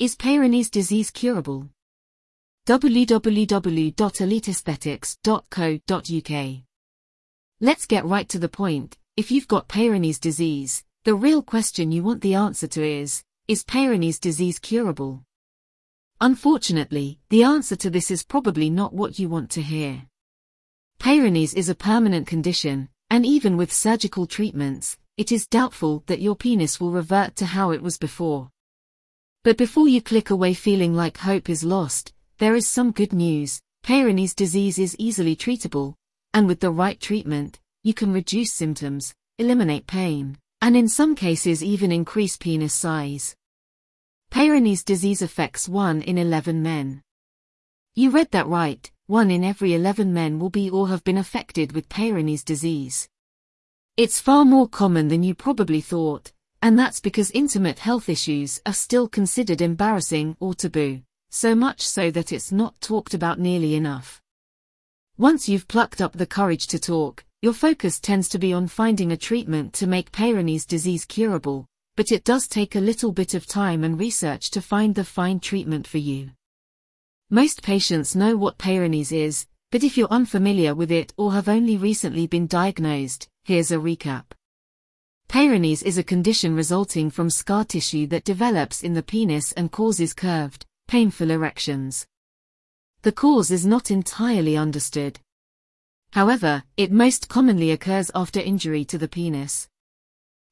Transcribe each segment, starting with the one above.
Is Peyronie's disease curable? www.eliteaesthetics.co.uk. Let's get right to the point. If you've got Peyronie's disease, the real question you want the answer to is, is Peyronie's disease curable? Unfortunately, the answer to this is probably not what you want to hear. Peyronie's is a permanent condition, and even with surgical treatments, it is doubtful that your penis will revert to how it was before. But before you click away feeling like hope is lost, there is some good news. Peyronie's disease is easily treatable, and with the right treatment, you can reduce symptoms, eliminate pain, and in some cases even increase penis size. Peyronie's disease affects 1 in 11 men. You read that right, 1 in every 11 men will be or have been affected with Peyronie's disease. It's far more common than you probably thought, and that's because intimate health issues are still considered embarrassing or taboo so much so that it's not talked about nearly enough. Once you've plucked up the courage to talk, your focus tends to be on finding a treatment to make Peyronie's disease curable, but it does take a little bit of time and research to find the fine treatment for you. Most patients know what Peyronie's is, but if you're unfamiliar with it or have only recently been diagnosed, here's a recap. Peyronie's is a condition resulting from scar tissue that develops in the penis and causes curved, painful erections. The cause is not entirely understood. However, it most commonly occurs after injury to the penis.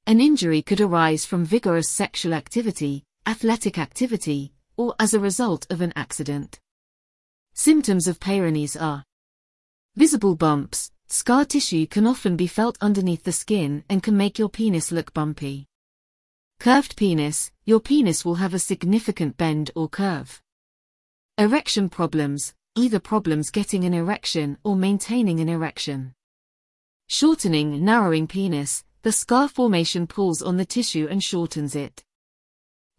An injury could arise from vigorous sexual activity, athletic activity, or as a result of an accident. Symptoms of Peyronie's are visible bumps, scar tissue can often be felt underneath the skin and can make your penis look bumpy. Curved penis, your penis will have a significant bend or curve. Erection problems, either problems getting an erection or maintaining an erection. Shortening, narrowing penis, the scar formation pulls on the tissue and shortens it.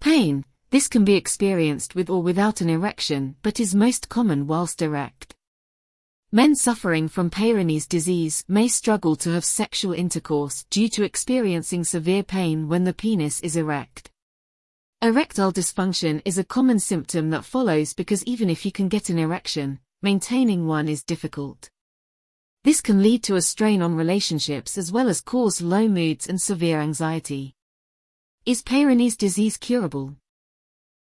Pain, this can be experienced with or without an erection but is most common whilst erect. Men suffering from Peyronie's disease may struggle to have sexual intercourse due to experiencing severe pain when the penis is erect. Erectile dysfunction is a common symptom that follows because even if you can get an erection, maintaining one is difficult. This can lead to a strain on relationships as well as cause low moods and severe anxiety. Is Peyronie's disease curable?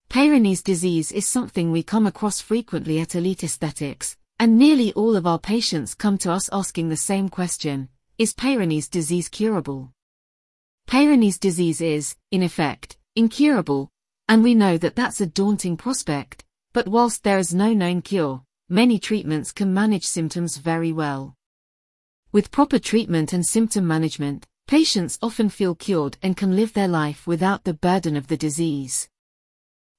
Peyronie's disease is something we come across frequently at Elite Aesthetics, and nearly all of our patients come to us asking the same question, is Peyronie's disease curable? Peyronie's disease is, in effect, incurable, and we know that that's a daunting prospect, but whilst there is no known cure, many treatments can manage symptoms very well. With proper treatment and symptom management, patients often feel cured and can live their life without the burden of the disease.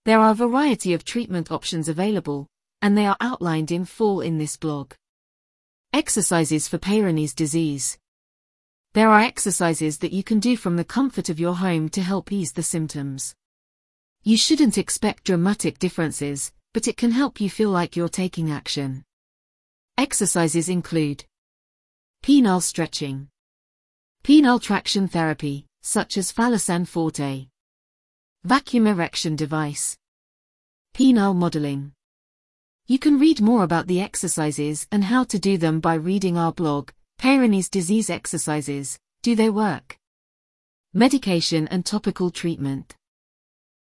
There are a variety of treatment options available, and they are outlined in full in this blog. Exercises for Peyronie's disease. There are exercises that you can do from the comfort of your home to help ease the symptoms. You shouldn't expect dramatic differences, but it can help you feel like you're taking action. Exercises include penile stretching, penile traction therapy, such as Phallosan Forte, vacuum erection device, penile modeling. You can read more about the exercises and how to do them by reading our blog, Peyronie's Disease Exercises, Do They Work? Medication and topical treatment.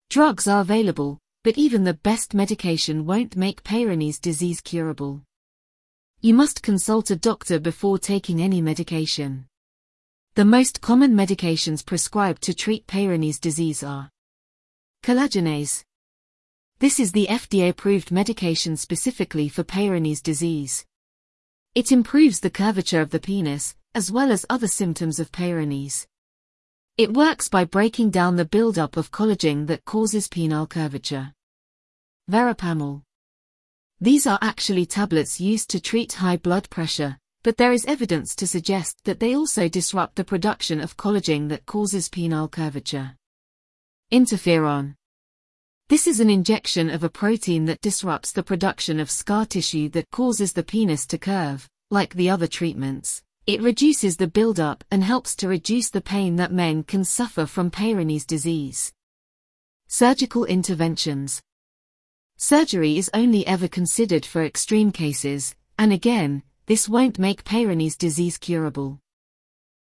Drugs are available, but even the best medication won't make Peyronie's disease curable. You must consult a doctor before taking any medication. The most common medications prescribed to treat Peyronie's disease are collagenase, this is the FDA-approved medication specifically for Peyronie's disease. It improves the curvature of the penis, as well as other symptoms of Peyronie's. It works by breaking down the buildup of collagen that causes penile curvature. Verapamil. These are actually tablets used to treat high blood pressure, but there is evidence to suggest that they also disrupt the production of collagen that causes penile curvature. Interferon. This is an injection of a protein that disrupts the production of scar tissue that causes the penis to curve, like the other treatments. It reduces the buildup and helps to reduce the pain that men can suffer from Peyronie's disease. Surgical interventions. Surgery is only ever considered for extreme cases, and again, this won't make Peyronie's disease curable.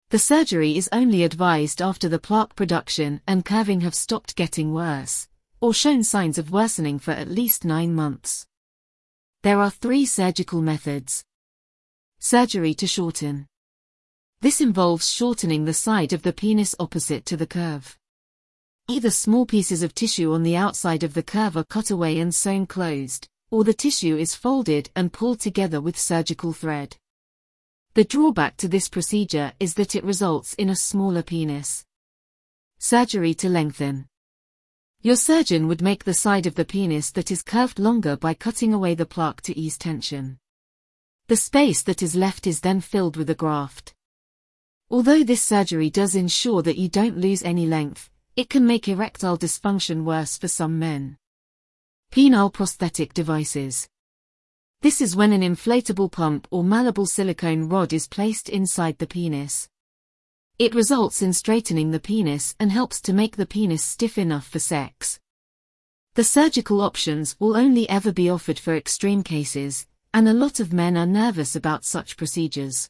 The surgery is only advised after the plaque production and curving have stopped getting worse, or shown signs of worsening for at least nine months. There are three surgical methods. Surgery to shorten. This involves shortening the side of the penis opposite to the curve. Either small pieces of tissue on the outside of the curve are cut away and sewn closed, or the tissue is folded and pulled together with surgical thread. The drawback to this procedure is that it results in a smaller penis. Surgery to lengthen. Your surgeon would make the side of the penis that is curved longer by cutting away the plaque to ease tension. The space that is left is then filled with a graft. Although this surgery does ensure that you don't lose any length, it can make erectile dysfunction worse for some men. Penile prosthetic devices. This is when an inflatable pump or malleable silicone rod is placed inside the penis. It results in straightening the penis and helps to make the penis stiff enough for sex. The surgical options will only ever be offered for extreme cases, and a lot of men are nervous about such procedures.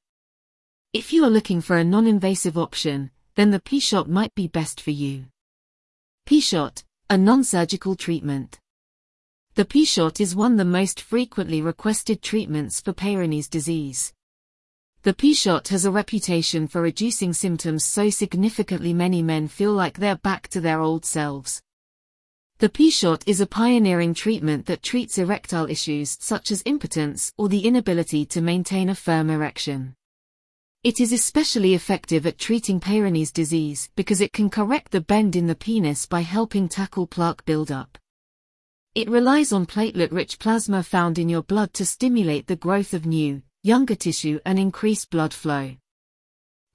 If you are looking for a non-invasive option, then the P-shot might be best for you. P-shot, a non-surgical treatment. The P-shot is one of the most frequently requested treatments for Peyronie's disease. The P-shot has a reputation for reducing symptoms so significantly many men feel like they're back to their old selves. The P-shot is a pioneering treatment that treats erectile issues such as impotence or the inability to maintain a firm erection. It is especially effective at treating Peyronie's disease because it can correct the bend in the penis by helping tackle plaque buildup. It relies on platelet-rich plasma found in your blood to stimulate the growth of new, younger tissue and increase blood flow.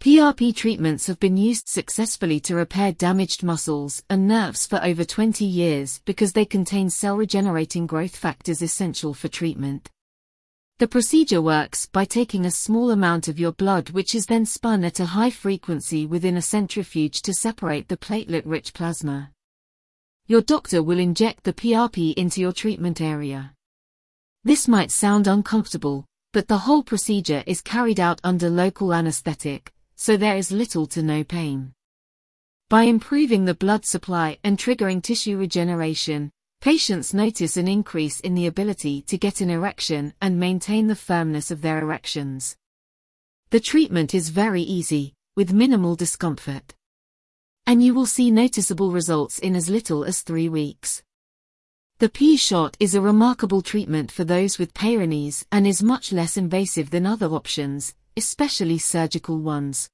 PRP treatments have been used successfully to repair damaged muscles and nerves for over 20 years because they contain cell-regenerating growth factors essential for treatment. The procedure works by taking a small amount of your blood which is then spun at a high frequency within a centrifuge to separate the platelet-rich plasma. Your doctor will inject the PRP into your treatment area. This might sound uncomfortable, but the whole procedure is carried out under local anesthetic, so there is little to no pain. By improving the blood supply and triggering tissue regeneration, patients notice an increase in the ability to get an erection and maintain the firmness of their erections. The treatment is very easy, with minimal discomfort and you will see noticeable results in as little as three weeks. The P-shot is a remarkable treatment for those with Peyronie's and is much less invasive than other options, especially surgical ones.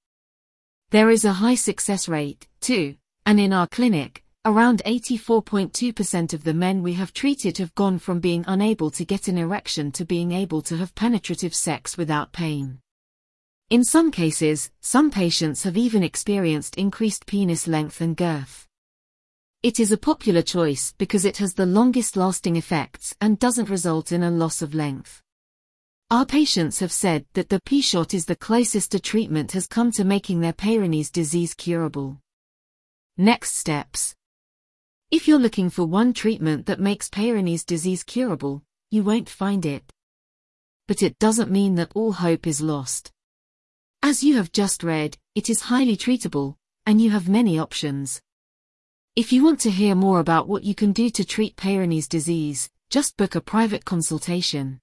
There is a high success rate, too, and in our clinic, around 84.2% of the men we have treated have gone from being unable to get an erection to being able to have penetrative sex without pain. In some cases, some patients have even experienced increased penis length and girth. It is a popular choice because it has the longest lasting effects and doesn't result in a loss of length. Our patients have said that the P-shot is the closest a treatment has come to making their Peyronie's disease curable. Next steps. If you're looking for one treatment that makes Peyronie's disease curable, you won't find it. But it doesn't mean that all hope is lost. As you have just read, it is highly treatable, and you have many options. If you want to hear more about what you can do to treat Peyronie's disease, just book a private consultation.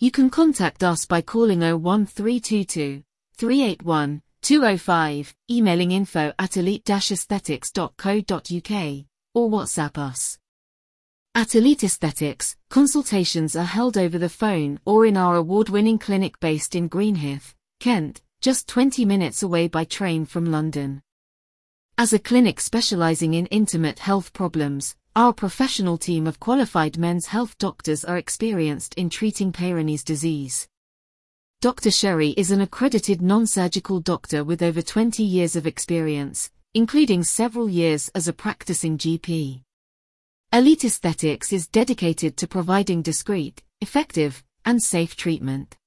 You can contact us by calling 01322 381 205, emailing info at elite-aesthetics.co.uk, or WhatsApp us. At Elite Aesthetics, consultations are held over the phone or in our award-winning clinic based in Greenhithe, Kent, just 20 minutes away by train from London. As a clinic specializing in intimate health problems, our professional team of qualified men's health doctors are experienced in treating Peyronie's disease. Dr. Sherry is an accredited non-surgical doctor with over 20 years of experience, including several years as a practicing GP. Elite Aesthetics is dedicated to providing discreet, effective, and safe treatment.